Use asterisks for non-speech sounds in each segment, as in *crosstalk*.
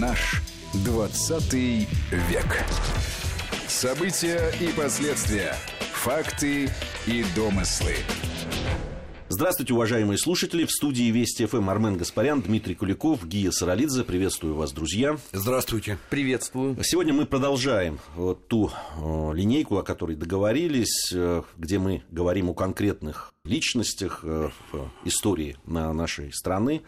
Наш 20 век. События и последствия. Факты и домыслы. Здравствуйте, уважаемые слушатели. В студии Вести ФМ Армен Гаспарян, Дмитрий Куликов, Гия Саралидзе. Приветствую вас, друзья. Здравствуйте. Приветствую. Сегодня мы продолжаем вот ту э, линейку, о которой договорились, э, где мы говорим о конкретных личностях э, в истории на нашей страны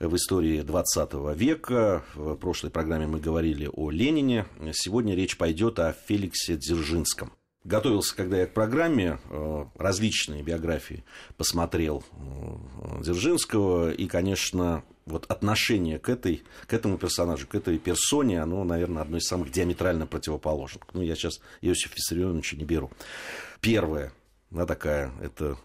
в истории 20 века. В прошлой программе мы говорили о Ленине. Сегодня речь пойдет о Феликсе Дзержинском. Готовился, когда я к программе, э, различные биографии посмотрел э, Дзержинского, и, конечно, вот отношение к, этой, к этому персонажу, к этой персоне, оно, наверное, одно из самых диаметрально противоположных. Ну, я сейчас Иосифа Виссарионовича не беру. Первое, она такая, это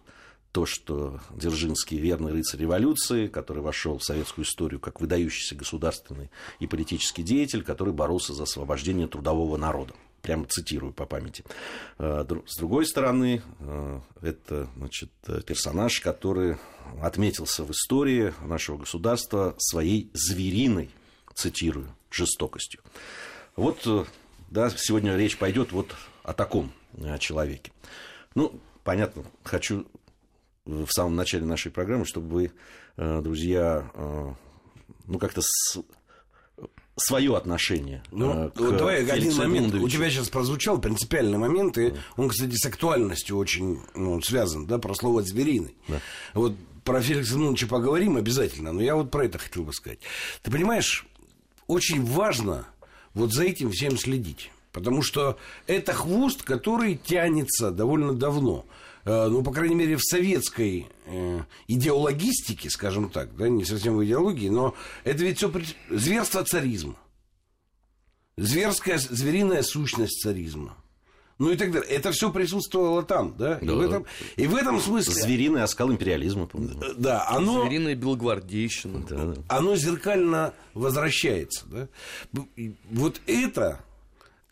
то, что Дзержинский верный рыцарь революции, который вошел в советскую историю как выдающийся государственный и политический деятель, который боролся за освобождение трудового народа. Прямо цитирую по памяти. А, с другой стороны, а, это значит, персонаж, который отметился в истории нашего государства своей звериной, цитирую, жестокостью. Вот да, сегодня речь пойдет вот о таком человеке. Ну, понятно, хочу в самом начале нашей программы, чтобы вы, э, друзья, э, ну, как-то с свое отношение. Ну, к давай Феликсу один момент. У тебя сейчас прозвучал принципиальный момент, и он, кстати, с актуальностью очень ну, связан, да, про слово «звериный». Да. Вот про Феликса Эдмундовича поговорим обязательно, но я вот про это хотел бы сказать. Ты понимаешь, очень важно вот за этим всем следить. Потому что это хвост, который тянется довольно давно. Э, ну, по крайней мере, в советской э, идеологистике, скажем так, да, не совсем в идеологии, но это ведь все зверство царизма. Зверская, звериная сущность царизма. Ну и так далее. Это все присутствовало там, да? да. И, в этом, и в этом смысле... Звериный оскал империализма, помню. Э, да, оно... Звериная белогвардейщина. Да, да. Оно зеркально возвращается, да? Вот это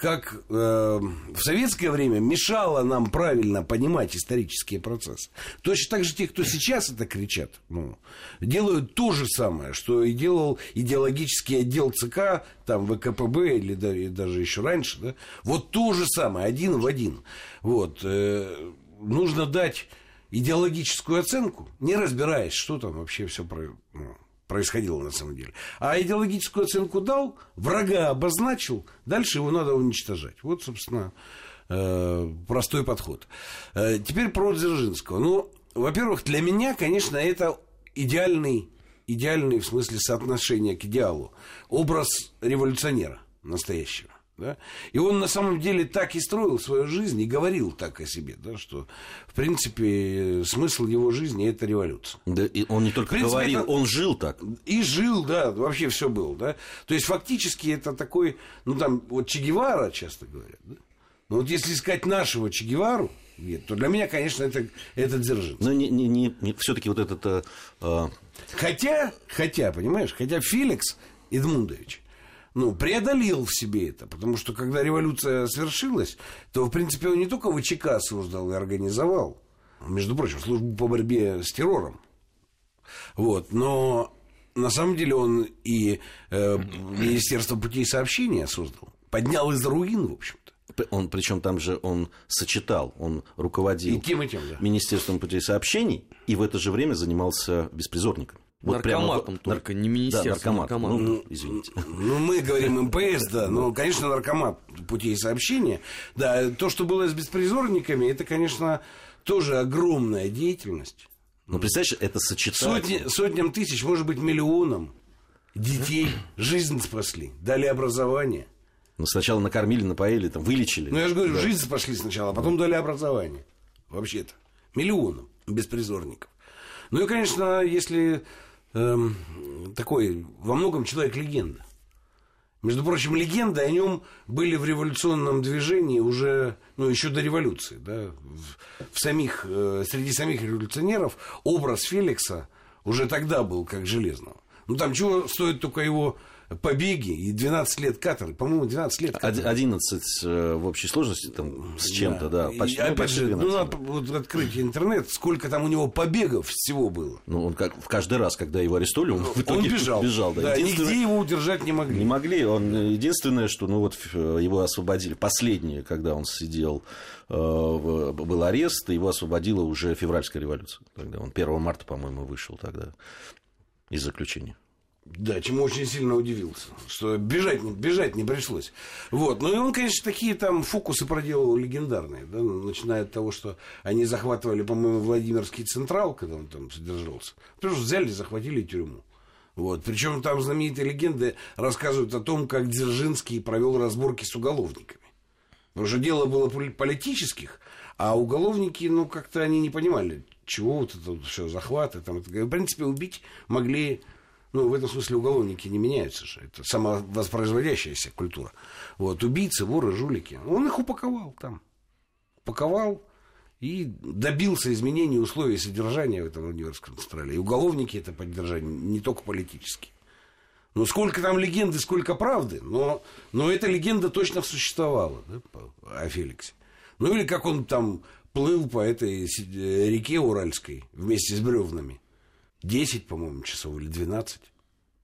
как э, в советское время мешало нам правильно понимать исторические процессы. Точно так же те, кто сейчас это кричат, ну, делают то же самое, что и делал идеологический отдел ЦК, там, ВКПБ или, да, и даже еще раньше, да, вот то же самое, один в один. Вот, э, нужно дать идеологическую оценку, не разбираясь, что там вообще все про, ну, происходило на самом деле. А идеологическую оценку дал, врага обозначил, дальше его надо уничтожать. Вот, собственно, э, простой подход. Э, теперь про Дзержинского. Ну, во-первых, для меня, конечно, это идеальный, идеальный в смысле соотношения к идеалу. Образ революционера настоящего. Да? И он на самом деле так и строил свою жизнь и говорил так о себе, да, что в принципе смысл его жизни это революция. Да, и он не только принципе, говорил, это... он жил так. И жил, да, вообще все было, да. То есть фактически это такой, ну там вот Че Гевара часто говорят, да. Но вот если искать нашего Че Гевару, нет, то для меня, конечно, это, это Дзержинский. Но не, не, не, не, все-таки вот этот... Э... Хотя, хотя, понимаешь, хотя Феликс Эдмундович ну, преодолел в себе это. Потому что, когда революция свершилась, то, в принципе, он не только ВЧК создал и организовал, между прочим, службу по борьбе с террором. Вот, но на самом деле он и э, Министерство путей сообщения создал. Поднял из руин, в общем-то. Он, причем там же он сочетал, он руководил и тем, и тем, да. Министерством путей сообщений и в это же время занимался беспризорником. Вот наркоматом прямо, только, не министерством. Да, наркомат. наркомат. Ну, извините. Ну, мы говорим МПС, да, но, конечно, наркомат путей сообщения. Да, то, что было с беспризорниками, это, конечно, тоже огромная деятельность. Ну, представляешь, это сочетание. Сотни, сотням тысяч, может быть, миллионам детей жизнь спасли, дали образование. Ну, сначала накормили, напоили, там, вылечили. Ну, я же говорю, да. жизнь спасли сначала, а потом дали образование. Вообще-то. Миллионам беспризорников. Ну и, конечно, если эм, такой во многом человек-легенда. Между прочим, легенды о нем были в революционном движении уже, ну, еще до революции, да, в, в самих, э, среди самих революционеров образ Феликса уже тогда был как железного. Ну, там чего стоит только его побеги и 12 лет каторги. По-моему, 12 лет каторги. 11 э, в общей сложности там с чем-то, да. И почти, ну, опять почти же, 12, ну, да. надо вот открыть интернет, сколько там у него побегов всего было. Ну, он как в каждый раз, когда его арестовали, он в итоге Он бежал. бежал да. да. Единственное- Нигде его удержать не могли. Не могли. Он единственное, что ну вот э, его освободили. Последнее, когда он сидел, э, был арест, и его освободила уже февральская революция. Тогда он 1 марта, по-моему, вышел тогда из заключения. Да, чему очень сильно удивился, что бежать, бежать не пришлось. Вот. Ну и он, конечно, такие там фокусы проделывал легендарные, да, начиная от того, что они захватывали, по-моему, Владимирский Централ, когда он там содержался. Потому что взяли, захватили тюрьму. Вот. Причем там знаменитые легенды рассказывают о том, как Дзержинский провел разборки с уголовниками. Потому что дело было поли- политических, а уголовники, ну, как-то они не понимали, чего вот это все захваты. Там, в принципе, убить могли, ну, в этом смысле уголовники не меняются же. Это самовоспроизводящаяся культура. Вот, убийцы, воры, жулики. Он их упаковал там. Упаковал и добился изменения условий содержания в этом университетском централе. И уголовники это поддержали, не только политические. Ну, сколько там легенды, сколько правды, но, но эта легенда точно существовала да, о Феликсе. Ну, или как он там плыл по этой э, реке Уральской вместе с бревнами. 10, по-моему, часов или 12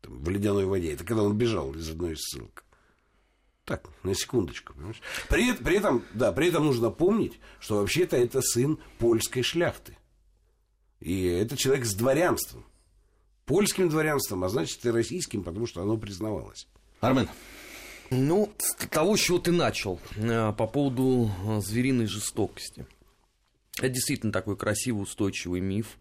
там, в ледяной воде. Это когда он бежал из одной из ссылок. Так, на секундочку. понимаешь? При, при этом, да, при этом нужно помнить, что вообще-то это сын польской шляхты. И это человек с дворянством. Польским дворянством, а значит и российским, потому что оно признавалось. Армен, Ну, с того, с чего ты начал, э, по поводу э, звериной жестокости. Это действительно такой красивый, устойчивый миф,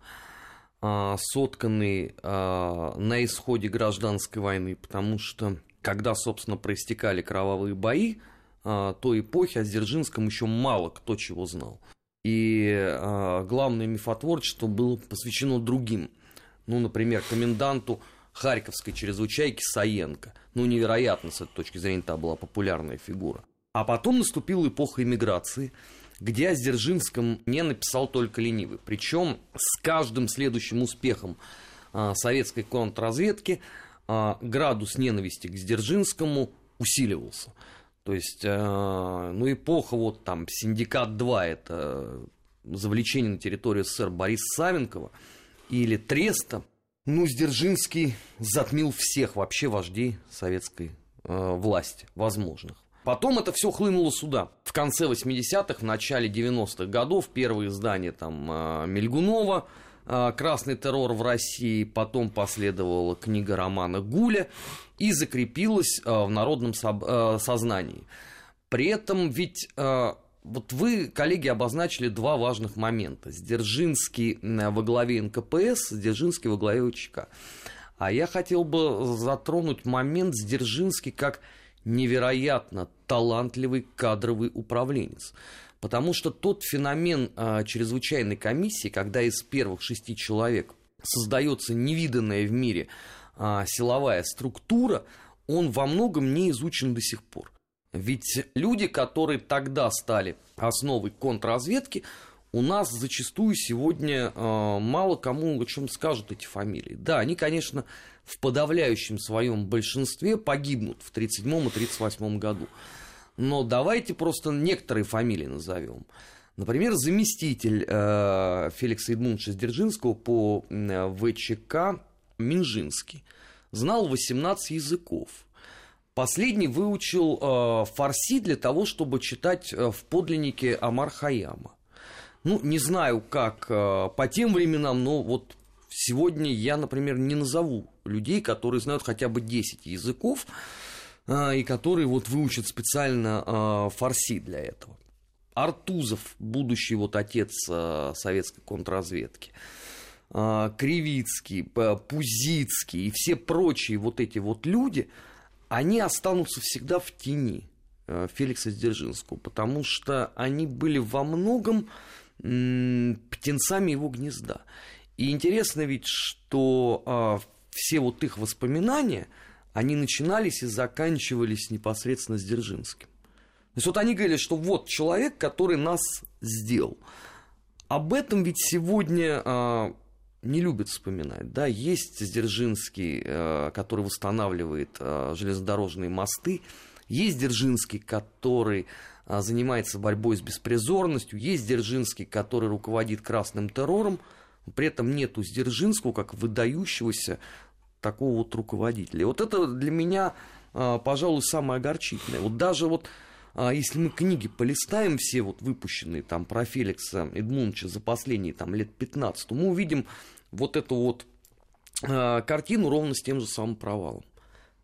а, сотканный а, на исходе гражданской войны, потому что, когда, собственно, проистекали кровавые бои а, той эпохи, о Дзержинском еще мало кто чего знал. И главное мифотворчество было посвящено другим. Ну, например, коменданту Харьковской чрезвычайки Саенко. Ну, невероятно, с этой точки зрения, та была популярная фигура. А потом наступила эпоха эмиграции, где о Дзержинском не написал только ленивый. Причем с каждым следующим успехом а, советской контрразведки а, градус ненависти к Дзержинскому усиливался. То есть, а, ну, эпоха вот там, Синдикат-2, это завлечение на территорию СССР Бориса Савинкова, или Треста, ну, Дзержинский затмил всех вообще вождей советской власти, возможных. Потом это все хлынуло сюда. В конце 80-х, в начале 90-х годов первые издания там э, Мельгунова, э, «Красный террор в России», потом последовала книга романа Гуля и закрепилась э, в народном сознании. При этом ведь вот вы, коллеги, обозначили два важных момента. Сдержинский во главе НКПС, Сдержинский во главе ОЧК. А я хотел бы затронуть момент Сдержинский как невероятно талантливый кадровый управленец. Потому что тот феномен а, чрезвычайной комиссии, когда из первых шести человек создается невиданная в мире а, силовая структура, он во многом не изучен до сих пор. Ведь люди, которые тогда стали основой контрразведки, у нас зачастую сегодня э, мало кому о чем скажут эти фамилии. Да, они, конечно, в подавляющем своем большинстве погибнут в 1937 и 1938 году. Но давайте просто некоторые фамилии назовем. Например, заместитель э, Феликса Эдмундовича Сдержинского по э, ВЧК Минжинский знал 18 языков. Последний выучил э, фарси для того, чтобы читать э, в подлиннике Амар Хаяма. Ну, не знаю, как э, по тем временам, но вот сегодня я, например, не назову людей, которые знают хотя бы 10 языков э, и которые вот выучат специально э, фарси для этого. Артузов, будущий вот отец э, советской контрразведки, Кривицкий, Пузицкий и все прочие вот эти вот люди, они останутся всегда в тени Феликса Дзержинского, потому что они были во многом птенцами его гнезда. И интересно ведь, что а, все вот их воспоминания, они начинались и заканчивались непосредственно с Дзержинским. То есть вот они говорили, что вот человек, который нас сделал. Об этом ведь сегодня а, не любят вспоминать. Да, есть Дзержинский, э, который восстанавливает э, железнодорожные мосты, есть Дзержинский, который э, занимается борьбой с беспризорностью, есть Дзержинский, который руководит красным террором, при этом нету Дзержинского как выдающегося такого вот руководителя. И вот это для меня, пожалуй, самое огорчительное. Вот даже вот если мы книги полистаем все вот выпущенные там про Феликса Эдмундовича за последние там лет 15, то мы увидим вот эту вот э, картину ровно с тем же самым провалом.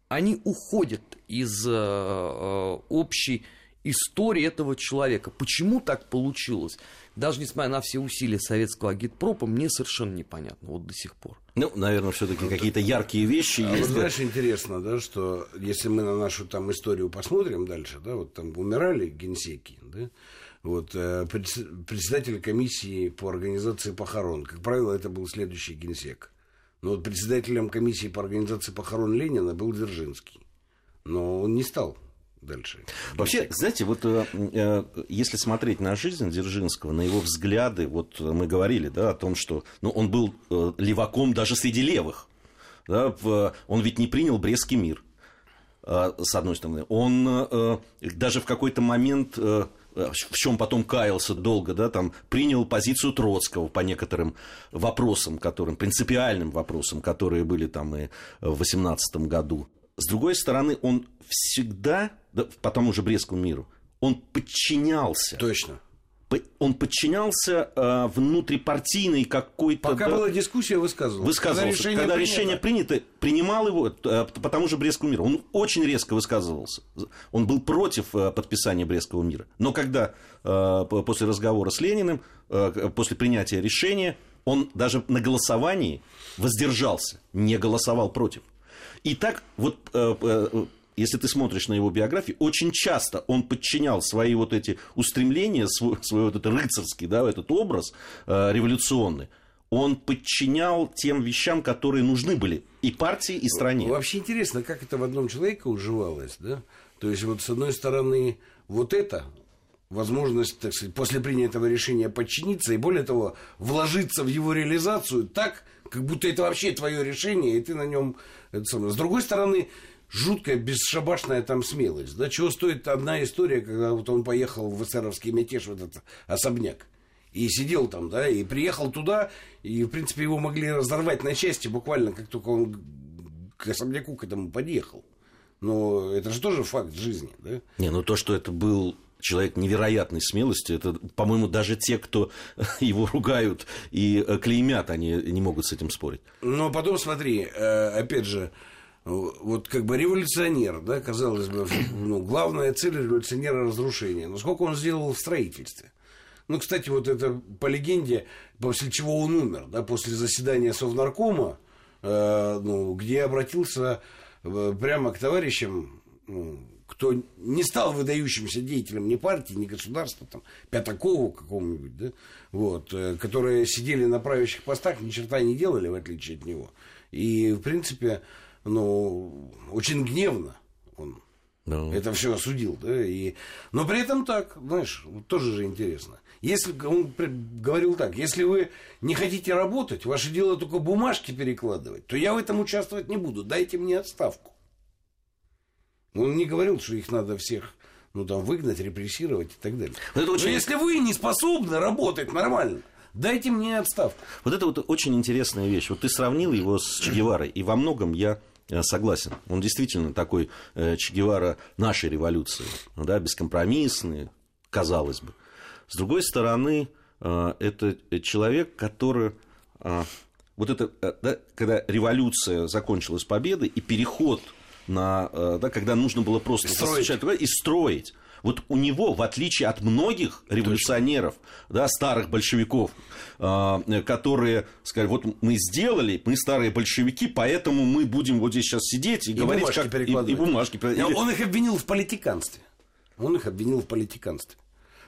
Они уходят из общей истории этого человека. Почему так получилось? Даже несмотря на все усилия советского агитпропа, мне совершенно непонятно вот до сих пор. Ну, наверное, все-таки какие-то яркие вещи а есть. Вот, знаешь, интересно, да, что если мы на нашу там историю посмотрим дальше, да, вот там умирали генсеки, да, вот, э, председатель комиссии по организации похорон. Как правило, это был следующий генсек. Но вот председателем комиссии по организации похорон Ленина был Дзержинский. Но он не стал дальше. Вообще, знаете, вот э, э, если смотреть на жизнь Дзержинского, на его взгляды, вот мы говорили, да, о том, что ну, он был э, леваком даже среди левых. Да, он ведь не принял Брестский мир, э, с одной стороны. Он даже в какой-то момент в чем потом каялся долго, да, там, принял позицию Троцкого по некоторым вопросам, которым, принципиальным вопросам, которые были там и в 18 году. С другой стороны, он всегда, да, по тому же Брестскому миру, он подчинялся. Точно он подчинялся э, внутрипартийной какой-то... Пока да, была дискуссия, высказывался. Высказывался. Когда решение, Когда решение принято, принимал его э, по тому же Брестскому миру. Он очень резко высказывался. Он был против э, подписания Брестского мира. Но когда э, после разговора с Лениным, э, после принятия решения, он даже на голосовании воздержался, не голосовал против. И так вот э, э, если ты смотришь на его биографию, очень часто он подчинял свои вот эти устремления, свой, свой вот этот рыцарский, да, этот образ э, революционный, он подчинял тем вещам, которые нужны были и партии, и стране. Вообще интересно, как это в одном человеке уживалось, да? То есть, вот с одной стороны, вот это, возможность, так сказать, после принятого решения подчиниться и, более того, вложиться в его реализацию так, как будто это вообще твое решение, и ты на нем... С другой стороны, жуткая, бесшабашная там смелость. Да, чего стоит одна история, когда вот он поехал в эсеровский мятеж, в этот особняк. И сидел там, да, и приехал туда, и, в принципе, его могли разорвать на части буквально, как только он к особняку к этому подъехал. Но это же тоже факт жизни, да? Не, ну то, что это был человек невероятной смелости. Это, по-моему, даже те, кто *laughs* его ругают и клеймят, они не могут с этим спорить. Но потом, смотри, э, опять же, вот как бы революционер, да, казалось бы, ну, главная цель революционера разрушение. Но сколько он сделал в строительстве? Ну, кстати, вот это по легенде, после чего он умер, да, после заседания Совнаркома, э, ну, где обратился э, прямо к товарищам, ну, кто не стал выдающимся деятелем ни партии, ни государства, там, Пятакову какому-нибудь, да, вот, э, которые сидели на правящих постах, ни черта не делали, в отличие от него. И, в принципе, ну, очень гневно он no. это все осудил. Да, и... Но при этом так, знаешь, тоже же интересно. Если он говорил так, если вы не хотите работать, ваше дело только бумажки перекладывать, то я в этом участвовать не буду. Дайте мне отставку. Он не говорил, что их надо всех ну, там, выгнать, репрессировать и так далее. Но, очень... Но если вы не способны работать нормально, дайте мне отставку. Вот это вот очень интересная вещь. Вот ты сравнил его с Че Геварой, и во многом я согласен. Он действительно такой э, Че Гевара нашей революции, да, бескомпромиссный, казалось бы. С другой стороны, э, это человек, который... Вот это, да, когда революция закончилась победой, и переход на, да, когда нужно было просто строить. и строить вот у него, в отличие от многих революционеров, да, старых большевиков, а, которые сказали, вот мы сделали, мы старые большевики, поэтому мы будем вот здесь сейчас сидеть и, и говорить, бумажки как... И, и бумажки. Он их обвинил в политиканстве. Он их обвинил в политиканстве.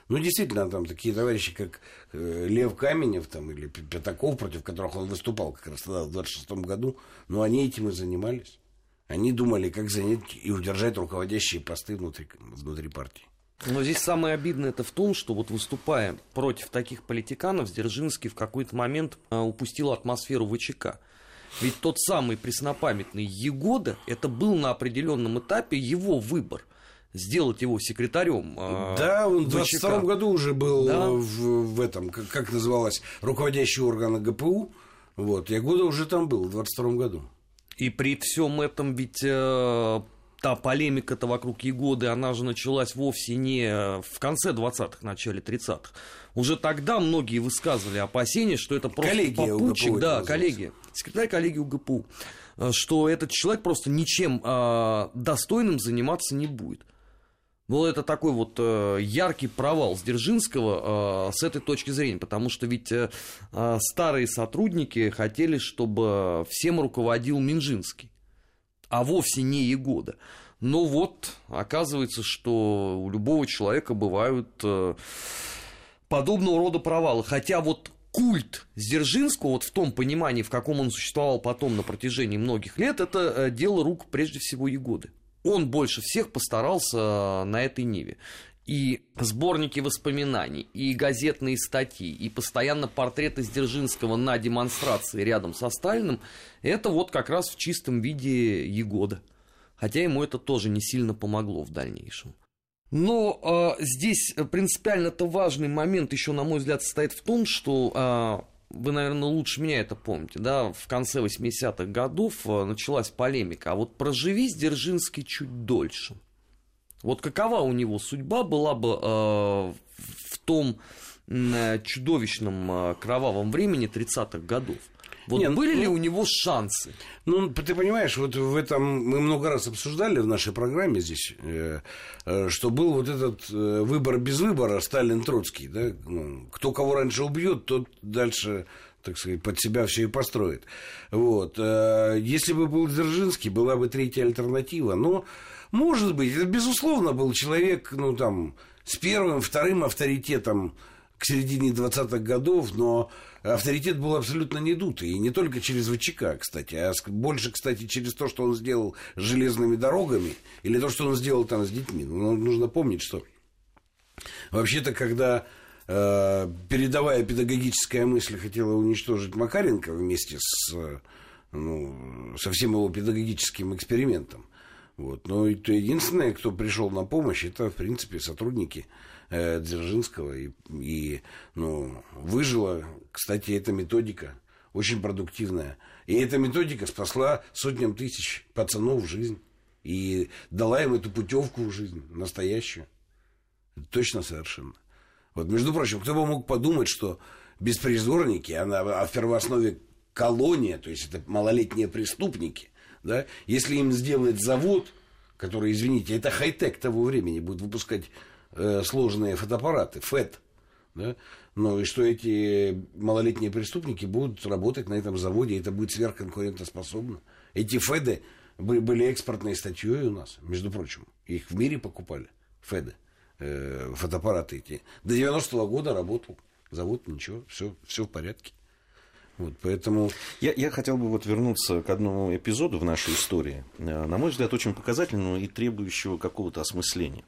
Ну, действительно, там такие товарищи, как э, Лев Каменев там, или Пятаков, против которых он выступал как раз тогда, в 26 году, ну, они этим и занимались. Они думали, как занять и удержать руководящие посты внутри, внутри партии. Но здесь самое обидное это в том, что вот выступая против таких политиканов, Дзержинский в какой-то момент а, упустил атмосферу ВЧК. Ведь тот самый преснопамятный Егода, это был на определенном этапе его выбор сделать его секретарем. А, да, он в 22 году уже был да? в, в этом, как, как называлось, руководящий орган ГПУ. Вот, Ягода уже там был в 22 году. И при всем этом ведь э, та полемика-то вокруг Егоды, она же началась вовсе не в конце 20-х, начале 30-х. Уже тогда многие высказывали опасения, что это просто коллегия попутчик, УГПУ да, коллегия, секретарь коллегии УГПУ, э, что этот человек просто ничем э, достойным заниматься не будет. Был это такой вот э, яркий провал Сдержинского э, с этой точки зрения, потому что ведь э, э старые сотрудники хотели, чтобы всем руководил Минжинский а вовсе не Егода. Но вот, оказывается, что у любого человека бывают э, подобного рода провалы. Хотя вот культ Дзержинского, вот в том понимании, в каком он существовал потом на протяжении многих лет, это э, дело рук прежде всего Егоды. Он больше всех постарался э, на этой ниве и сборники воспоминаний, и газетные статьи, и постоянно портреты Сдержинского на демонстрации рядом со Сталиным, это вот как раз в чистом виде Егода. Хотя ему это тоже не сильно помогло в дальнейшем. Но э, здесь принципиально-то важный момент еще, на мой взгляд, состоит в том, что э, вы, наверное, лучше меня это помните, да, в конце 80-х годов э, началась полемика, а вот проживи Сдержинский чуть дольше – вот какова у него судьба была бы э, в том э, чудовищном э, кровавом времени 30-х годов? Вот Нет, были ну, ли у него шансы? Ну, ты понимаешь, вот в этом мы много раз обсуждали в нашей программе здесь, э, э, что был вот этот э, выбор без выбора Сталин-Троцкий. Да? Ну, кто кого раньше убьет, тот дальше так сказать, под себя все и построит. Вот. Если бы был Дзержинский, была бы третья альтернатива. Но может быть, это безусловно был человек, ну там, с первым, вторым авторитетом к середине 20-х годов, но авторитет был абсолютно недутый. И не только через ВЧК, кстати, а больше, кстати, через то, что он сделал с железными дорогами, или то, что он сделал там с детьми. Ну, нужно помнить, что вообще-то, когда э, передовая педагогическая мысль хотела уничтожить Макаренко вместе с, ну, со всем его педагогическим экспериментом, вот. Но это единственное, кто пришел на помощь, это, в принципе, сотрудники э, Дзержинского. И, и ну, выжила, кстати, эта методика очень продуктивная. И эта методика спасла сотням тысяч пацанов жизнь. И дала им эту путевку в жизнь, настоящую. Точно совершенно. Вот, между прочим, кто бы мог подумать, что беспризорники, она, а в первооснове колония, то есть это малолетние преступники – да, если им сделать завод, который, извините, это хай-тек того времени, будет выпускать э, сложные фотоаппараты, ФЭТ, да, но и что эти малолетние преступники будут работать на этом заводе, и это будет сверхконкурентоспособно. Эти ФЭДы были экспортной статьей у нас, между прочим. Их в мире покупали, ФЭДы, э, фотоаппараты эти. До 90-го года работал завод, ничего, все, все в порядке. Вот, поэтому... я, я хотел бы вот вернуться к одному эпизоду в нашей истории, э, на мой взгляд, очень показательному и требующего какого-то осмысления.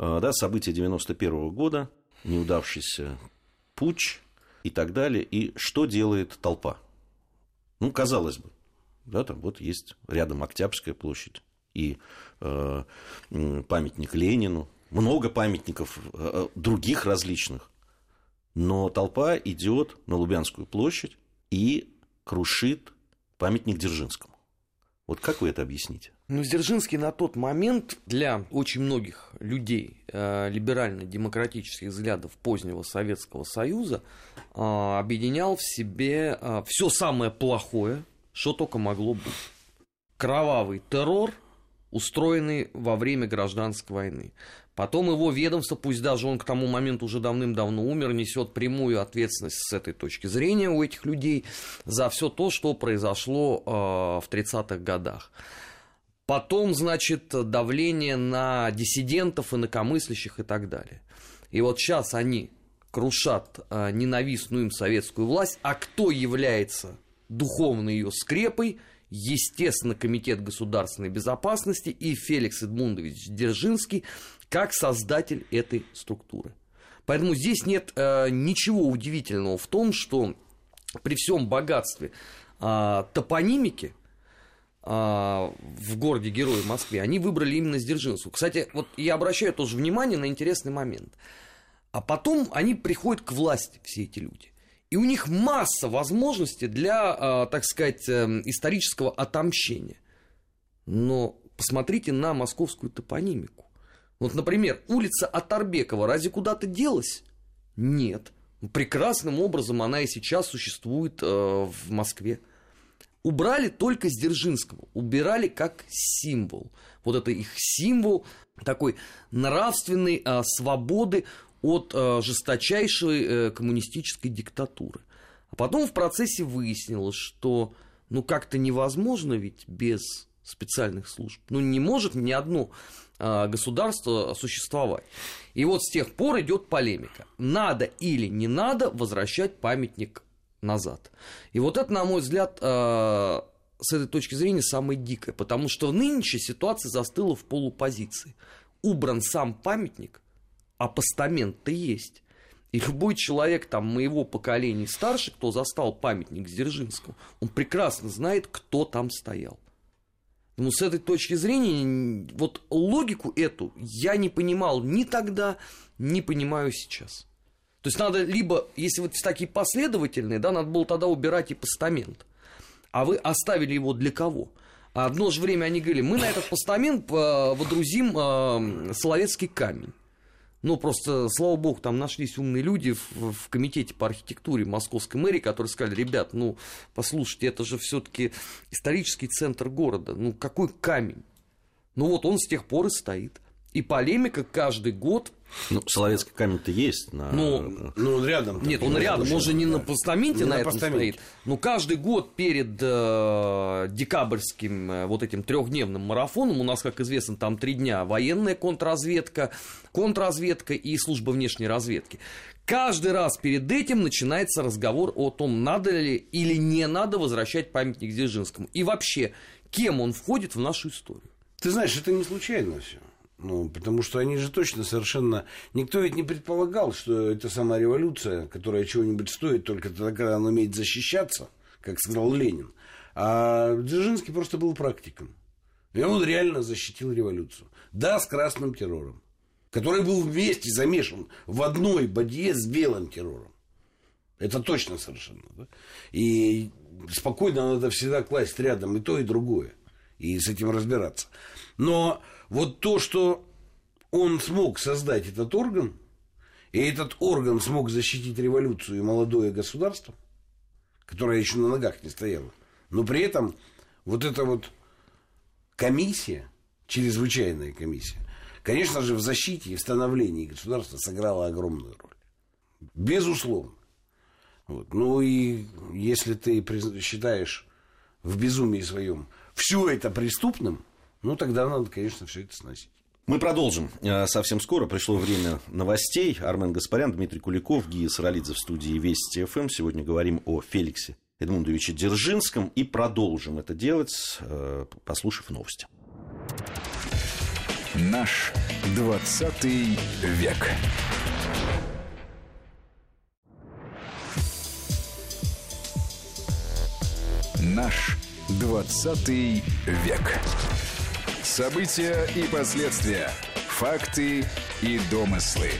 Э, да, события 91 -го года, неудавшийся путь и так далее. И что делает толпа? Ну, казалось бы, да, там вот есть рядом Октябрьская площадь и э, памятник Ленину, много памятников э, других различных. Но толпа идет на Лубянскую площадь, и крушит памятник Дзержинскому. Вот как вы это объясните? Ну, Дзержинский на тот момент для очень многих людей э, либерально-демократических взглядов позднего Советского Союза э, объединял в себе э, все самое плохое, что только могло быть. Кровавый террор, устроенный во время гражданской войны. Потом его ведомство, пусть даже он к тому моменту уже давным-давно умер, несет прямую ответственность с этой точки зрения у этих людей за все то, что произошло э, в 30-х годах. Потом, значит, давление на диссидентов, инакомыслящих и так далее. И вот сейчас они крушат э, ненавистную им советскую власть, а кто является духовной ее скрепой, естественно, Комитет государственной безопасности и Феликс Эдмундович Дзержинский как создатель этой структуры. Поэтому здесь нет э, ничего удивительного в том, что при всем богатстве э, топонимики в городе Герои Москве, они выбрали именно Сдержинскую. Кстати, вот я обращаю тоже внимание на интересный момент. А потом они приходят к власти, все эти люди. И у них масса возможностей для, э, так сказать, э, исторического отомщения. Но посмотрите на московскую топонимику. Вот, например, улица Атарбекова разве куда-то делась? Нет. Прекрасным образом она и сейчас существует э, в Москве. Убрали только с Дзержинского, убирали как символ. Вот это их символ такой нравственной э, свободы от э, жесточайшей э, коммунистической диктатуры. А потом в процессе выяснилось, что ну как-то невозможно ведь без специальных служб. Ну не может ни одно э, государство существовать. И вот с тех пор идет полемика. Надо или не надо возвращать памятник назад. И вот это, на мой взгляд, э, с этой точки зрения самое дикое, потому что нынче ситуация застыла в полупозиции. Убран сам памятник, а постамент-то есть. И любой человек там моего поколения старше, кто застал памятник Дзержинскому, он прекрасно знает, кто там стоял. Ну, с этой точки зрения, вот логику эту я не понимал ни тогда, не понимаю сейчас. То есть надо либо, если вот такие последовательные, да, надо было тогда убирать и постамент. А вы оставили его для кого? А одно же время они говорили, мы на этот постамент э, водрузим э, Соловецкий камень. Ну, просто, слава богу, там нашлись умные люди в, в комитете по архитектуре московской мэрии, которые сказали, ребят, ну, послушайте, это же все-таки исторический центр города, ну, какой камень? Ну, вот он с тех пор и стоит. И полемика каждый год ну, Соловецкий камень-то есть. На... Ну, ну, он рядом. Нет, он рядом, он же не да. на постаменте не на, на этом постаменте. стоит. Но каждый год перед э, декабрьским э, вот этим трехдневным марафоном, у нас, как известно, там три дня, военная контрразведка, контрразведка и служба внешней разведки. Каждый раз перед этим начинается разговор о том, надо ли или не надо возвращать памятник Дзержинскому. И вообще, кем он входит в нашу историю. Ты знаешь, это не случайно все. Ну, потому что они же точно совершенно... Никто ведь не предполагал, что это сама революция, которая чего-нибудь стоит только тогда, когда она умеет защищаться, как сказал Ленин. А Дзержинский просто был практиком. И он реально защитил революцию. Да, с красным террором, который был вместе замешан в одной бадье с белым террором. Это точно совершенно. Да? И спокойно надо всегда класть рядом и то, и другое. И с этим разбираться. Но вот то, что он смог создать этот орган, и этот орган смог защитить революцию и молодое государство, которое еще на ногах не стояло, но при этом вот эта вот комиссия, чрезвычайная комиссия, конечно же, в защите и в становлении государства сыграла огромную роль. Безусловно. Вот. Ну и если ты считаешь в безумии своем все это преступным, ну, тогда надо, конечно, все это сносить. Мы продолжим э, совсем скоро. Пришло время новостей. Армен Гаспарян, Дмитрий Куликов, Гия Саралидзе в студии Вести ФМ. Сегодня говорим о Феликсе Эдмундовиче Дзержинском и продолжим это делать, э, послушав новости. Наш 20 век. Наш 20 век. События и последствия. Факты и домыслы.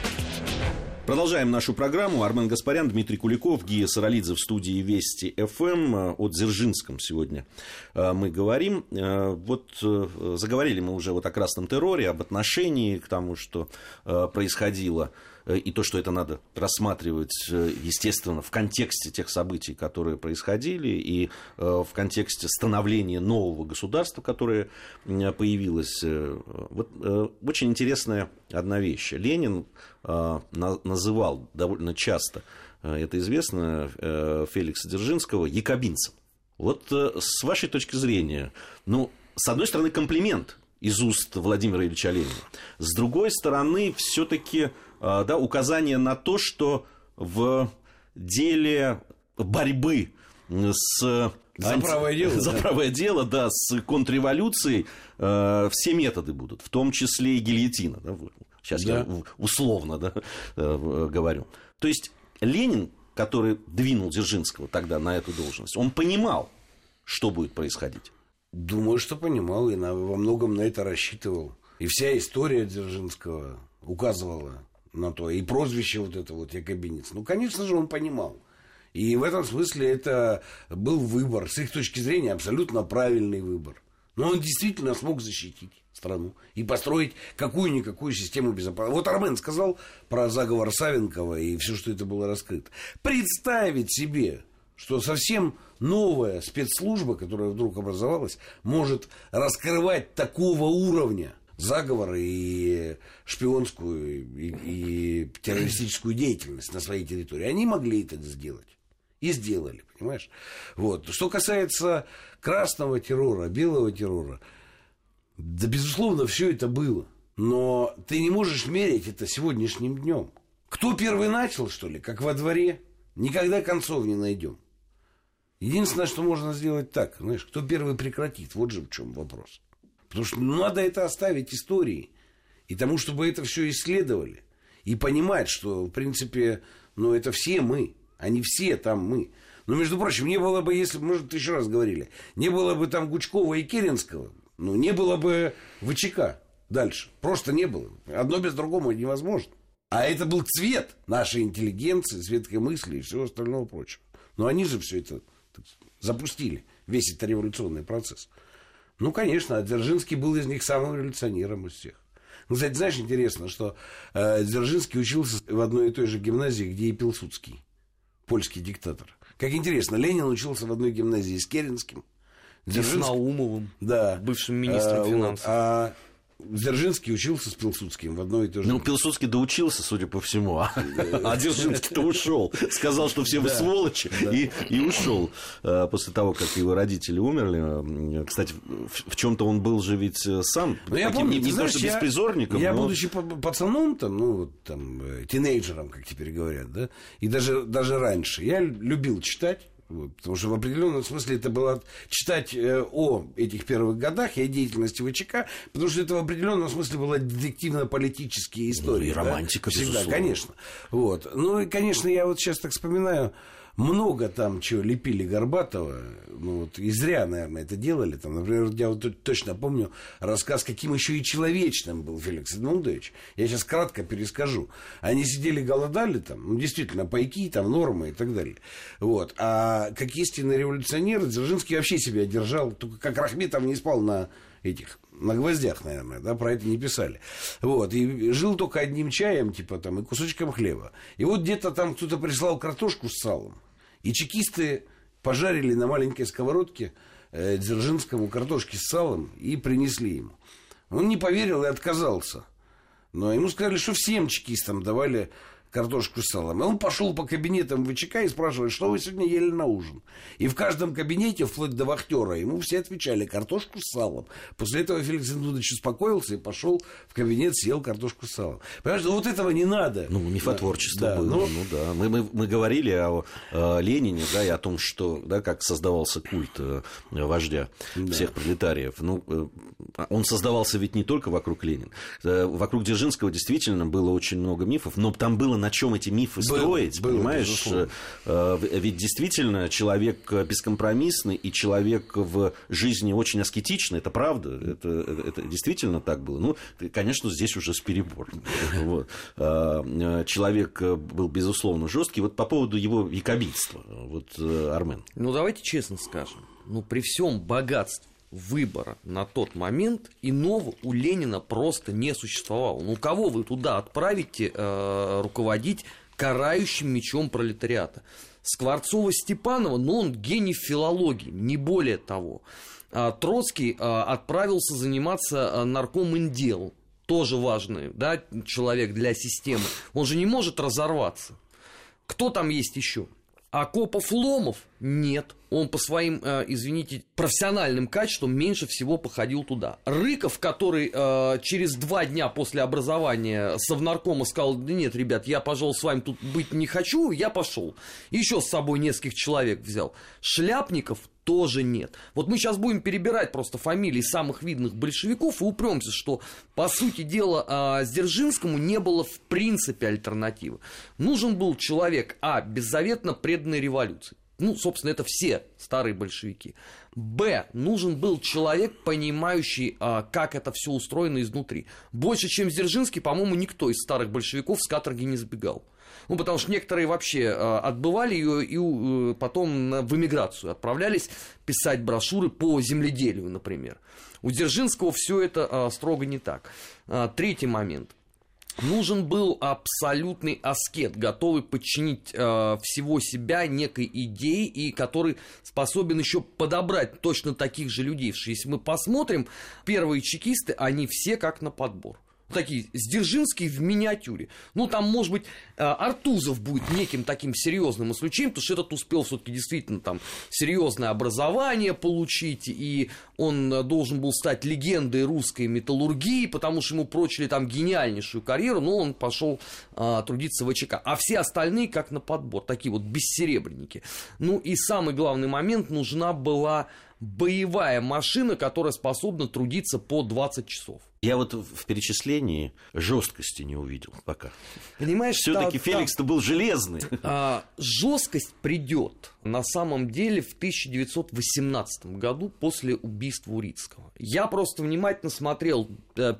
Продолжаем нашу программу. Армен Гаспарян, Дмитрий Куликов, Гия Саралидзе в студии Вести ФМ. О Дзержинском сегодня э, мы говорим. Э, вот э, заговорили мы уже вот о красном терроре, об отношении к тому, что происходило и то, что это надо рассматривать, э, естественно, в контексте тех событий, которые происходили, и э, в контексте становления нового государства, которое появилось. Вот очень интересная одна вещь. Ленин называл довольно часто, это известно, Феликса Дзержинского якобинцем. Вот с вашей точки зрения, ну, с одной стороны, комплимент из уст Владимира Ильича Ленина. С другой стороны, все-таки да, указание на то, что в деле борьбы с За анти- правое дело, За да. правое дело, да, с контрреволюцией э, все методы будут, в том числе и гильотина. да, Сейчас я Да. в- условно да, э, в- говорю. То есть Ленин, который двинул Дзержинского тогда на эту должность, он понимал, что будет происходить. Думаю, что понимал и на- во многом на это рассчитывал. И вся история Дзержинского указывала на то. И прозвище вот это вот якобинец. Ну, конечно же, он понимал. И в этом смысле это был выбор, с их точки зрения, абсолютно правильный выбор. Но он действительно смог защитить страну и построить какую-никакую систему безопасности. Вот Армен сказал про заговор Савенкова и все, что это было раскрыто. Представить себе, что совсем новая спецслужба, которая вдруг образовалась, может раскрывать такого уровня заговоры и шпионскую и, и террористическую деятельность на своей территории. Они могли это сделать. И сделали, понимаешь? Вот. Что касается красного террора, белого террора, да, безусловно, все это было. Но ты не можешь мерить это сегодняшним днем. Кто первый начал, что ли, как во дворе? Никогда концов не найдем. Единственное, что можно сделать так, знаешь, кто первый прекратит, вот же в чем вопрос. Потому что надо это оставить истории. И тому, чтобы это все исследовали. И понимать, что, в принципе, ну, это все мы. Они все там мы. Но, между прочим, не было бы, если, может, еще раз говорили, не было бы там Гучкова и Керенского, ну, не было бы ВЧК дальше. Просто не было. Одно без другого невозможно. А это был цвет нашей интеллигенции, цвет мысли и всего остального прочего. Но они же все это запустили, весь этот революционный процесс. Ну, конечно, а Дзержинский был из них самым революционером из всех. Ну, кстати, знаешь, интересно, что э, Дзержинский учился в одной и той же гимназии, где и Пилсудский, польский диктатор. Как интересно, Ленин учился в одной гимназии с Керенским. И с Наумовым, да, бывшим министром А, вот, финансов. а Дзержинский учился с Пилсудским в одной и той же Ну, Пилсудский доучился, судя по всему, а, *laughs* Дзержинский-то ушел. Сказал, что все вы сволочи, и, ушел. Э, после того, как его родители умерли. Э, Кстати, в, чем-то он был же ведь э, сам Ну, не, то, что беспризорником, Я, будучи па- пацаном, там, ну, там, тинейджером, как теперь говорят, да, и даже раньше, я любил читать, вот, потому что в определенном смысле это было читать э, о этих первых годах и о деятельности ВЧК, потому что это в определенном смысле была детективно-политические истории. и да, романтика, Всегда, безусловно. конечно. Вот. Ну и, конечно, я вот сейчас так вспоминаю, много там чего лепили Горбатова, ну вот и зря, наверное, это делали. Там, например, я вот точно помню рассказ, каким еще и человечным был Феликс Эдмундович. Я сейчас кратко перескажу. Они сидели, голодали там, ну, действительно, пайки, там, нормы и так далее. Вот. А как истинный революционер, Дзержинский вообще себя держал, только как Рахметов не спал на этих, на гвоздях, наверное, да, про это не писали. Вот, и жил только одним чаем, типа там, и кусочком хлеба. И вот где-то там кто-то прислал картошку с салом, и чекисты пожарили на маленькой сковородке э, Дзержинскому картошки с салом и принесли ему. Он не поверил и отказался. Но ему сказали, что всем чекистам давали картошку с салом. И он пошел по кабинетам ВЧК и спрашивает, что вы сегодня ели на ужин. И в каждом кабинете, вплоть до вахтера, ему все отвечали картошку с салом. После этого Феликс Эдмундович успокоился и пошел в кабинет, съел картошку с салом. Понимаешь, вот этого не надо. Ну, мифотворчество Да, было. ну, Ну, да. Мы, мы, мы говорили о, э, Ленине, да, и о том, что, да, как создавался культ э, вождя всех пролетариев. Ну, э, он создавался ведь не только вокруг Ленина. Э, Вокруг Дзержинского действительно было очень много мифов, но там было на чем эти мифы Было, строить, было, понимаешь? безусловно. Э, Ведь действительно человек бескомпромиссный и человек в жизни очень аскетичный, это правда, это, это- действительно так было. Ну, конечно, здесь уже с перебором. *laughs* Вот. Э, Человек э, был, безусловно, жесткий. Вот по поводу его якобитства, вот э, Армен. Ну, давайте честно скажем. Ну, при всем богатстве выбора на тот момент иного у Ленина просто не существовало. Ну, кого вы туда отправите э, руководить карающим мечом пролетариата? Скворцова-Степанова, ну, он гений филологии, не более того. А Троцкий а, отправился заниматься а, наркоминдел, тоже важный да, человек для системы. Он же не может разорваться. Кто там есть еще? Акопов Ломов Нет. Он по своим, э, извините, профессиональным качествам меньше всего походил туда. Рыков, который э, через два дня после образования совнаркома сказал, да нет, ребят, я, пожалуй, с вами тут быть не хочу, я пошел. Еще с собой нескольких человек взял. Шляпников тоже нет. Вот мы сейчас будем перебирать просто фамилии самых видных большевиков и упремся, что, по сути дела, Сдержинскому не было в принципе альтернативы. Нужен был человек, а, беззаветно преданный революции. Ну, собственно, это все старые большевики. Б. Нужен был человек, понимающий, а, как это все устроено изнутри. Больше, чем Дзержинский, по-моему, никто из старых большевиков с каторги не сбегал. Ну, потому что некоторые вообще э, отбывали ее и э, потом в эмиграцию отправлялись писать брошюры по земледелию, например. У Дзержинского все это э, строго не так. Третий момент. Нужен был абсолютный аскет, готовый подчинить э, всего себя некой идее и который способен еще подобрать точно таких же людей. Если мы посмотрим, первые чекисты, они все как на подбор такие Сдержинские в миниатюре. Ну, там, может быть, э, Артузов будет неким таким серьезным исключением, потому что этот успел все-таки действительно там серьезное образование получить, и он э, должен был стать легендой русской металлургии, потому что ему прочили там гениальнейшую карьеру, но он пошел а, трудиться в ВЧК. А все остальные как на подбор, такие вот бессеребренники. Ну и самый главный момент, нужна была боевая машина, которая способна трудиться по 20 часов. Я вот в перечислении жесткости не увидел пока. Понимаешь, все-таки Феликс-то был железный. А, жесткость придет на самом деле в 1918 году после убийства Урицкого. Я просто внимательно смотрел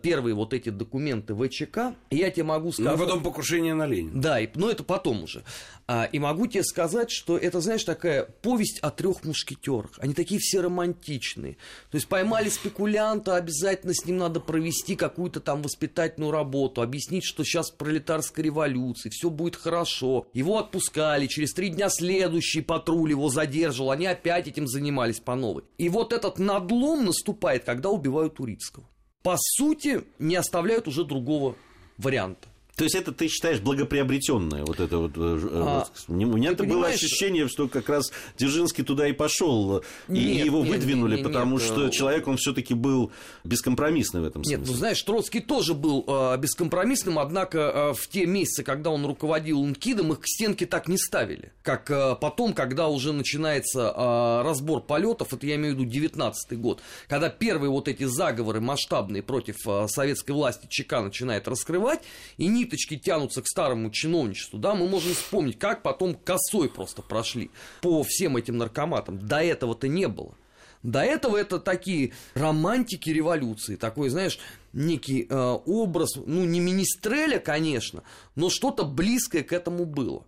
первые вот эти документы ВЧК, и я тебе могу сказать... Ну, потом покушение на Ленина. Да, и, но это потом уже. А, и могу тебе сказать, что это, знаешь, такая повесть о трех мушкетерах. Они такие все романтичные. То есть поймали спекулянта, обязательно с ним надо провести провести какую-то там воспитательную работу, объяснить, что сейчас пролетарская революция, все будет хорошо. Его отпускали, через три дня следующий патруль его задерживал, они опять этим занимались по новой. И вот этот надлом наступает, когда убивают Урицкого. По сути, не оставляют уже другого варианта. То есть это ты считаешь благоприобретенное вот это вот. Э, а, у меня это было ощущение, что как раз Дзержинский туда и пошел, и его нет, выдвинули, нет, потому что человек он все-таки был бескомпромиссный в этом смысле. Нет, ну знаешь, Троцкий тоже был э, бескомпромиссным, однако э, в те месяцы, когда он руководил НКИДом, их к стенке так не ставили, как э, потом, когда уже начинается э, разбор полетов, это я имею в виду 19 год, когда первые вот эти заговоры масштабные против э, советской власти ЧК начинает раскрывать, и не ниточки тянутся к старому чиновничеству, да, мы можем вспомнить, как потом косой просто прошли по всем этим наркоматам. До этого-то не было. До этого это такие романтики революции, такой, знаешь, некий э, образ, ну, не министреля, конечно, но что-то близкое к этому было.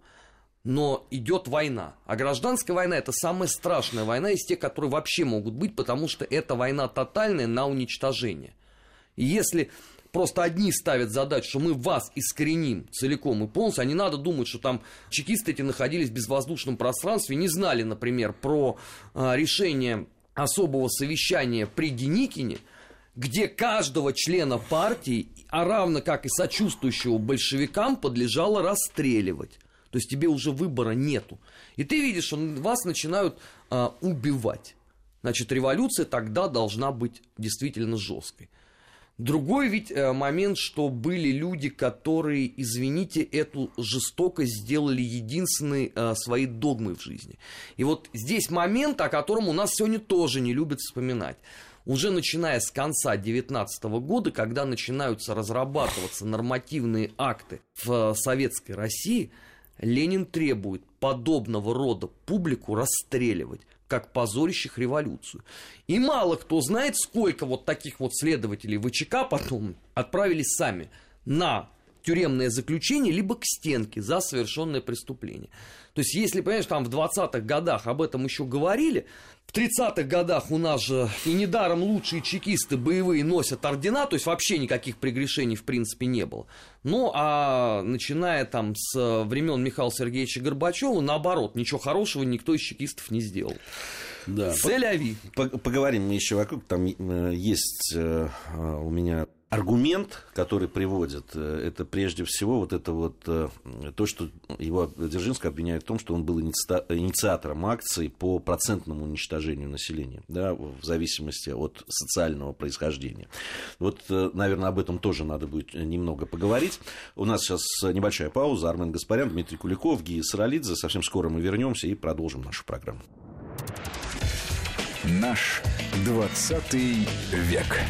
Но идет война. А гражданская война это самая страшная война из тех, которые вообще могут быть, потому что это война тотальная на уничтожение. И если просто одни ставят задачу, что мы вас искореним целиком и полностью, а не надо думать, что там чекисты эти находились в безвоздушном пространстве, не знали, например, про а, решение особого совещания при Деникине, где каждого члена партии, а равно как и сочувствующего большевикам, подлежало расстреливать. То есть тебе уже выбора нету. И ты видишь, что вас начинают а, убивать. Значит, революция тогда должна быть действительно жесткой. Другой ведь э, момент, что были люди, которые, извините, эту жестокость сделали единственной э, своей догмой в жизни. И вот здесь момент, о котором у нас сегодня тоже не любят вспоминать. Уже начиная с конца 19 года, когда начинаются разрабатываться нормативные акты в советской России, Ленин требует подобного рода публику расстреливать как позорящих революцию. И мало кто знает, сколько вот таких вот следователей ВЧК потом отправились сами на тюремное заключение, либо к стенке за совершенное преступление. То есть, если, понимаешь, там в 20-х годах об этом еще говорили, в 30-х годах у нас же и недаром лучшие чекисты боевые носят ордена, то есть вообще никаких прегрешений в принципе не было. Ну, а начиная там с времен Михаила Сергеевича Горбачева, наоборот, ничего хорошего никто из чекистов не сделал. Да. Цель Поговорим еще вокруг. Там э, есть э, у меня аргумент, который приводит, э, это прежде всего вот это вот э, то, что его Дзержинский обвиняет в том, что он был инициатором акций по процентному уничтожению населения, да, в зависимости от социального происхождения. Вот, э, наверное, об этом тоже надо будет немного поговорить. У нас сейчас небольшая пауза. Армен Гаспарян, Дмитрий Куликов, Гия Саралидзе. Совсем скоро мы вернемся и продолжим нашу программу. Наш 20 век.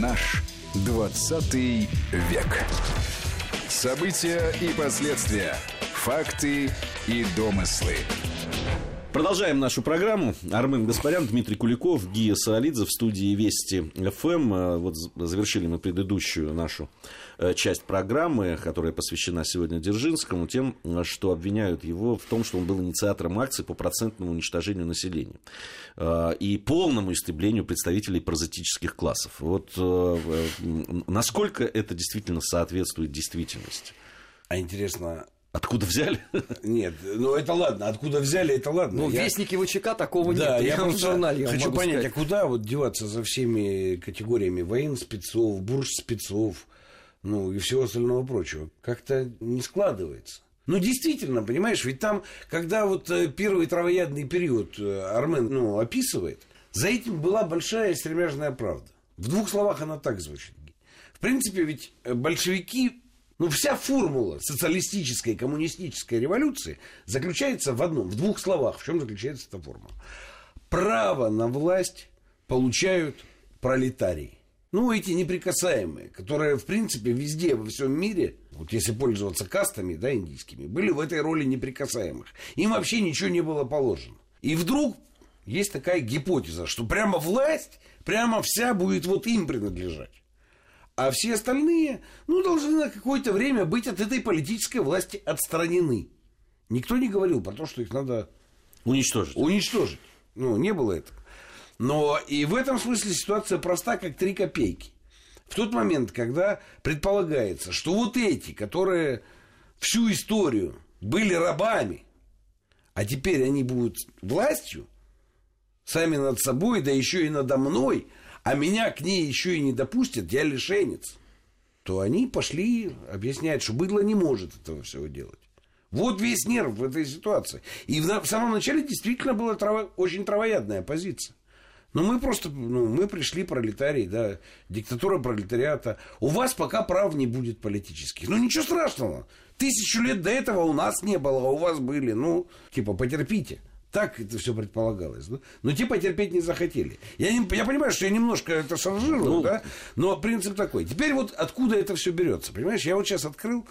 Наш 20 век. События и последствия. Факты и домыслы. Продолжаем нашу программу. Армен Гаспарян, Дмитрий Куликов, Гия Саолидзе в студии Вести ФМ. Э, вот завершили мы предыдущую нашу э, часть программы, которая посвящена сегодня Дзержинскому, тем, что обвиняют его в том, что он был инициатором акции по процентному уничтожению населения э, и полному истреблению представителей паразитических классов. Вот насколько это действительно соответствует действительности? А интересно, Откуда взяли? *laughs* Нет, ну это ладно, откуда взяли, это ладно. Ну, я... вестники ВЧК такого да, нет. Я, я просто журнале, хочу понять, сказать. а куда вот деваться за всеми категориями военспецов, буржспецов, ну и всего остального прочего? Как-то не складывается. Ну, действительно, понимаешь, ведь там, когда вот э, первый травоядный период э, Армен ну, описывает, за этим была большая стремяжная правда. В двух словах она так звучит. В принципе, ведь большевики ну, вся формула социалистической, коммунистической революции заключается в одном, в двух словах. В чем заключается эта формула? Право на власть получают пролетарии. Ну, эти неприкасаемые, которые, в принципе, везде, во всем мире, вот если пользоваться кастами, да, индийскими, были в этой роли неприкасаемых. Им вообще ничего не было положено. И вдруг есть такая гипотеза, что прямо власть, прямо вся будет вот им принадлежать а все остальные, ну, должны на какое-то время быть от этой политической власти отстранены. Никто не говорил про то, что их надо уничтожить. Уничтожить. Ну, не было этого. Но и в этом смысле ситуация проста, как три копейки. В тот момент, когда предполагается, что вот эти, которые всю историю были рабами, а теперь они будут властью, сами над собой, да еще и надо мной – а меня к ней еще и не допустят, я лишенец, то они пошли объяснять, что быдло не может этого всего делать. Вот весь нерв в этой ситуации. И в, самом начале действительно была траво, очень травоядная позиция. Но мы просто, ну, мы пришли пролетарии, да, диктатура пролетариата. У вас пока прав не будет политических. Ну, ничего страшного. Тысячу лет до этого у нас не было, а у вас были. Ну, типа, потерпите. Так это все предполагалось. Да? Но те потерпеть не захотели. Я, не, я понимаю, что я немножко это шаржирую, ну, да? но принцип такой. Теперь вот откуда это все берется? Понимаешь, я вот сейчас открыл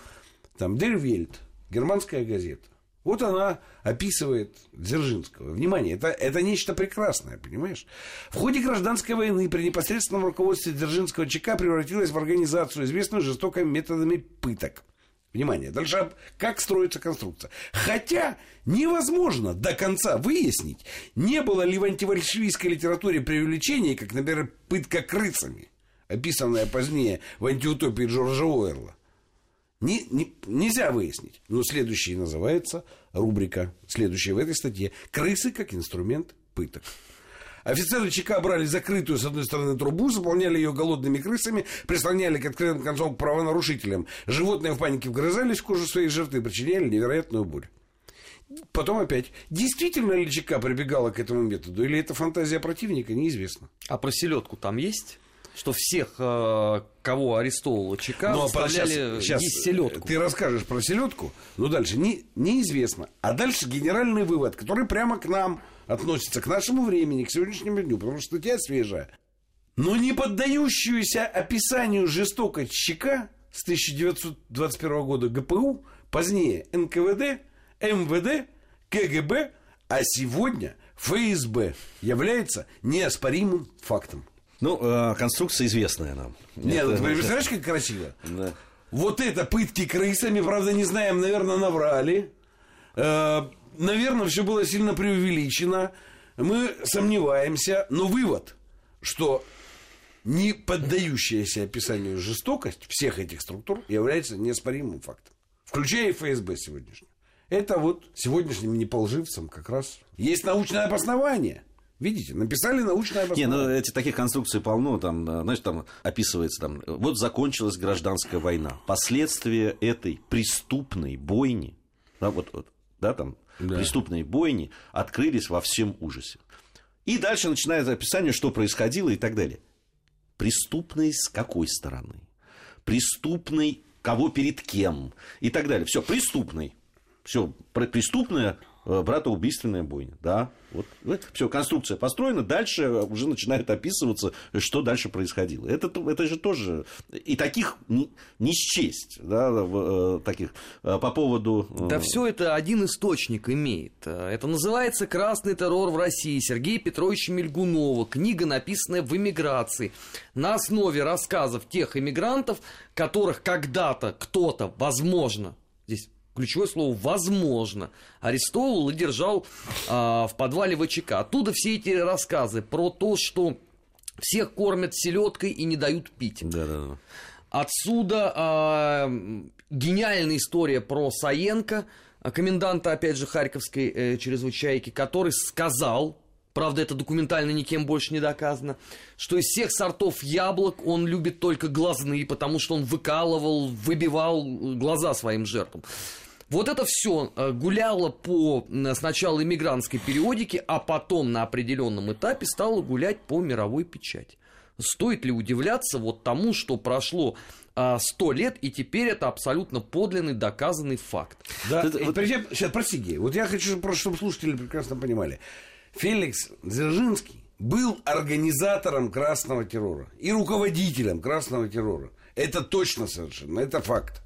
там Дервельт, германская газета. Вот она описывает Дзержинского. Внимание, это, это нечто прекрасное, понимаешь? В ходе гражданской войны при непосредственном руководстве Дзержинского ЧК превратилась в организацию, известную жестокими методами пыток. Внимание, дальше как строится конструкция. Хотя невозможно до конца выяснить, не было ли в антибольшевистской литературе преувеличений, как, например, пытка крысами, описанная позднее в антиутопии Джорджа Уэрла. Не, не, нельзя выяснить. Но следующее называется рубрика, следующая в этой статье «Крысы как инструмент пыток». Офицеры ЧК брали закрытую, с одной стороны, трубу, заполняли ее голодными крысами, прислоняли к открытым концом к правонарушителям. Животные в панике вгрызались в кожу своей жертвы и причиняли невероятную боль. Потом опять. Действительно ли ЧК прибегала к этому методу, или это фантазия противника, неизвестно. А про селедку там есть? что всех, э, кого арестовывал ЧК, ну, заставляли сейчас, сейчас есть селедку. Ты расскажешь про селедку, но дальше не, неизвестно. А дальше генеральный вывод, который прямо к нам относится к нашему времени, к сегодняшнему дню, потому что статья свежая. Но не поддающуюся описанию жестокость ЧК с 1921 года ГПУ, позднее НКВД, МВД, КГБ, а сегодня ФСБ является неоспоримым фактом. Ну, э, конструкция известная нам. Нет, это, ты представляешь, как красиво? Да. Вот это пытки крысами, правда, не знаем, наверное, наврали. Э, наверное, все было сильно преувеличено. Мы сомневаемся, но вывод, что не поддающаяся описанию жестокость всех этих структур является неоспоримым фактом. Включая и ФСБ сегодняшний. Это вот сегодняшним неполживцам как раз есть научное обоснование. Видите, написали научное Не, обоснование. ну эти таких конструкций полно, там, да, знаешь, там описывается, там, вот закончилась гражданская война. Последствия этой преступной бойни, да, вот, вот, да, там, Да. преступной бойни открылись во всем ужасе. И дальше начинается описание, что происходило и так далее. Преступной с какой стороны? Преступный кого перед кем? И так далее. Все, преступный. Все, преступная э, братоубийственная бойня. Да, вот, все, конструкция построена, дальше уже начинает описываться, что дальше происходило. Это, то- это же тоже... И таких не, не счесть, да, в, э, таких э, по поводу... Да все это один источник имеет. Это называется «Красный террор в России» Сергея Петровича Мельгунова. Книга, написанная в эмиграции. На основе рассказов тех эмигрантов, которых когда-то кто-то, возможно, здесь ключевое слово «возможно», арестовывал и держал а, в подвале ВЧК. Оттуда все эти рассказы про то, что всех кормят селедкой и не дают пить. Да-да-да. Отсюда а, гениальная история про Саенко, коменданта, опять же, Харьковской э, чрезвычайки, который сказал, правда, это документально никем больше не доказано, что из всех сортов яблок он любит только глазные, потому что он выкалывал, выбивал э, глаза своим жертвам. Вот это все гуляло по сначала иммигрантской периодике, а потом на определенном этапе стало гулять по мировой печати. Стоит ли удивляться вот тому, что прошло сто лет, и теперь это абсолютно подлинный, доказанный факт. Да, Это- вот- причем- сейчас, прости, Гей, вот я хочу, просто, чтобы слушатели прекрасно понимали. Феликс Дзержинский был организатором красного террора и руководителем красного террора. Это точно совершенно, это факт.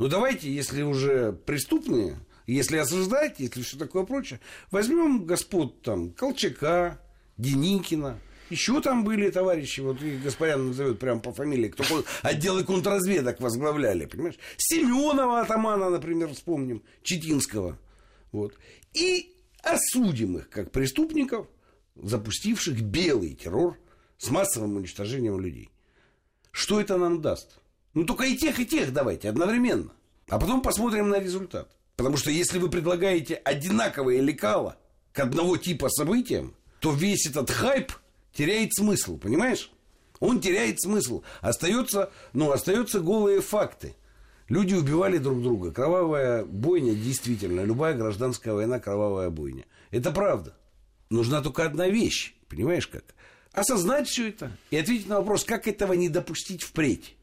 Но давайте, если уже преступные, если осуждать, если все такое прочее, возьмем господ там Колчака, Деникина, еще там были товарищи, вот их Гаспарян назовет прямо по фамилии, кто отделы контрразведок возглавляли, понимаешь? Семенова атамана, например, вспомним, Читинского. Вот. И осудим их как преступников, запустивших белый террор с массовым уничтожением людей. Что это нам даст? Ну, только и тех, и тех давайте одновременно. А потом посмотрим на результат. Потому что если вы предлагаете одинаковые лекала к одного типа событиям, то весь этот хайп теряет смысл, понимаешь? Он теряет смысл. Остается, ну, остаются голые факты. Люди убивали друг друга. Кровавая бойня, действительно, любая гражданская война, кровавая бойня. Это правда. Нужна только одна вещь, понимаешь как? Осознать все это и ответить на вопрос, как этого не допустить впредь.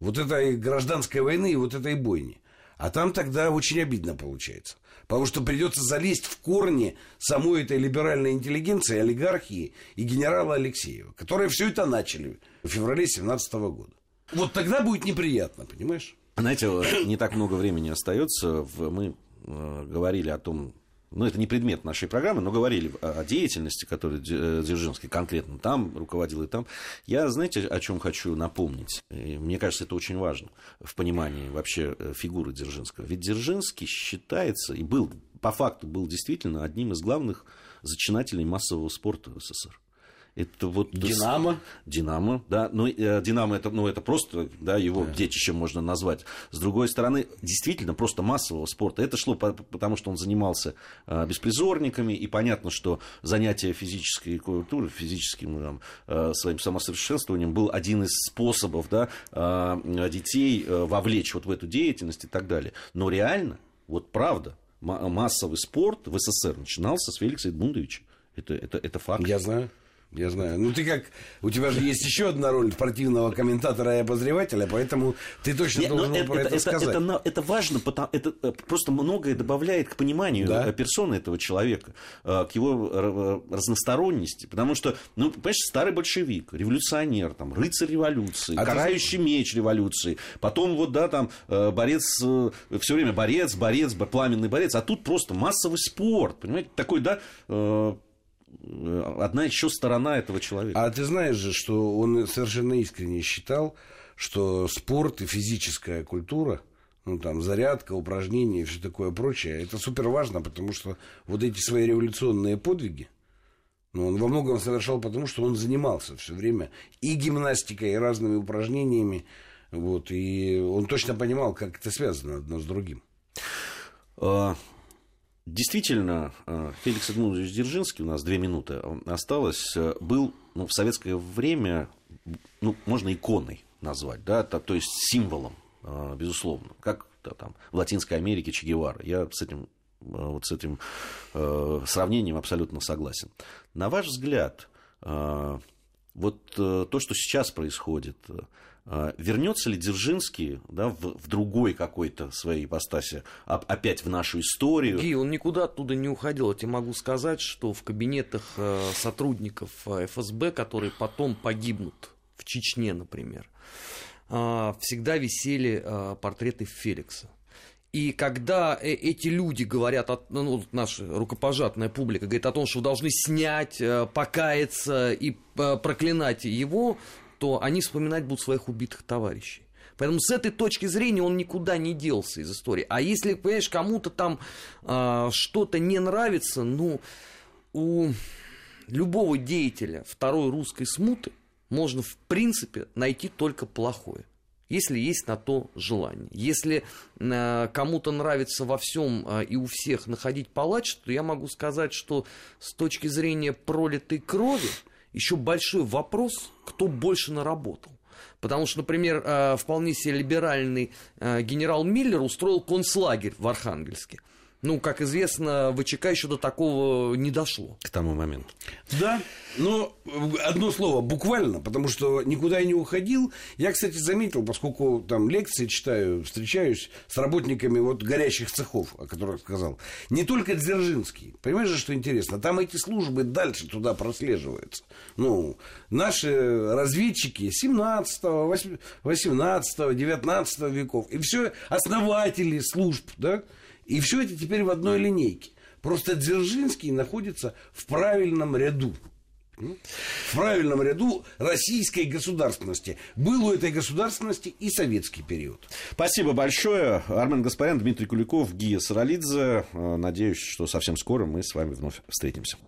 Вот этой гражданской войны и вот этой бойни. А там тогда очень обидно получается. Потому что придется залезть в корни самой этой либеральной интеллигенции, олигархии и генерала Алексеева, которые все это начали в феврале 17 года. Вот тогда будет неприятно, понимаешь? Знаете, не так много времени остается. Мы э, говорили о том, ну, это не предмет нашей программы, но говорили о деятельности, которую э, Дзержинский конкретно там руководил и там. Я, знаете, о чем хочу напомнить? И мне кажется, это очень важно в понимании вообще э, фигуры Дзержинского. Ведь Дзержинский считается и был, по факту, был действительно одним из главных зачинателей массового спорта в СССР. Это вот Динамо. Динамо, да. Ну, э, Динамо это, ну, это просто, да, его детищем можно назвать. С другой стороны, действительно, просто массового спорта. Это шло по- потому, что он занимался э, беспризорниками, и понятно, что занятие физической культурой, физическим там, э, своим самосовершенствованием был один из способов, да, детей вовлечь вот в эту деятельность и так далее. Но реально, вот правда, ма- массовый спорт в СССР начинался с Феликса Эдмундовича. Это, это, это факт. Я знаю. Я знаю. Ну, ты как... У тебя же есть еще одна роль спортивного комментатора и обозревателя, поэтому ты точно Не, ну, должен это, про это, это- сказать. это это важно, потому, это э, просто многое добавляет к пониманию Да. э, персоны этого человека, э, к его разносторонности. Потому что, ну, понимаешь, старый большевик, революционер, там, рыцарь революции, А ты карающий меч революции, потом вот, да, там, борец, все время борец, борец, пламенный борец, а тут просто массовый спорт, понимаете, такой, да, одна еще сторона этого человека. А ты знаешь же, что он совершенно искренне считал, что спорт и физическая культура, ну там зарядка, упражнения и все такое прочее, это супер важно, потому что вот эти свои революционные подвиги, ну, он во многом совершал потому, что он занимался все время и гимнастикой, и разными упражнениями, вот, и он точно понимал, как это связано одно с другим. Действительно, а, Феликс Эдмундович Дзержинский, у нас две минуты осталось, э, был ну, в советское время, ну, можно иконой назвать, да, то, то есть символом, безусловно, как да, там, в Латинской Америке Че Гевара. Я с этим, вот с этим э, сравнением абсолютно согласен. На ваш взгляд, э, вот э, то, что сейчас происходит, э, вернется ли Дзержинский да, в, в другой какой-то своей ипостаси, опять в нашу историю? Ги, он никуда оттуда не уходил. Я тебе могу сказать, что в кабинетах э, сотрудников ФСБ, которые потом погибнут в Чечне, например, всегда висели портреты Феликса. И когда эти люди говорят, ну, наша рукопожатная публика говорит о том, что вы должны снять, покаяться и проклинать его, то они вспоминать будут своих убитых товарищей. Поэтому с этой точки зрения он никуда не делся из истории. А если, понимаешь, кому-то там э, что-то не нравится, ну, у любого деятеля второй русской смуты можно, в принципе, найти только плохое. Если есть на то желание. Если э, кому-то нравится во всем э, и у всех находить палач, то я могу сказать, что с точки зрения пролитой крови, еще большой вопрос, кто больше наработал. Потому что, например, э, вполне себе либеральный э, генерал Миллер устроил концлагерь в Архангельске. Ну, как известно, ВЧК еще до такого не дошло. К тому моменту. Да, но одно слово, буквально, потому что никуда я не уходил. Я, кстати, заметил, поскольку там лекции читаю, встречаюсь с работниками вот горящих цехов, о которых сказал. Не только Дзержинский. Понимаешь, что интересно? Там эти службы дальше туда прослеживаются. Ну, наши разведчики 17 18 19 веков. И все основатели служб, да, и все это теперь в одной линейке. Просто Дзержинский находится в правильном ряду. В правильном ряду российской государственности. Был у этой государственности и советский период. Спасибо большое. Армен Гаспарян, Дмитрий Куликов, Гия Саралидзе. Надеюсь, что совсем скоро мы с вами вновь встретимся.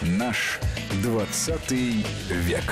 Наш 20 век.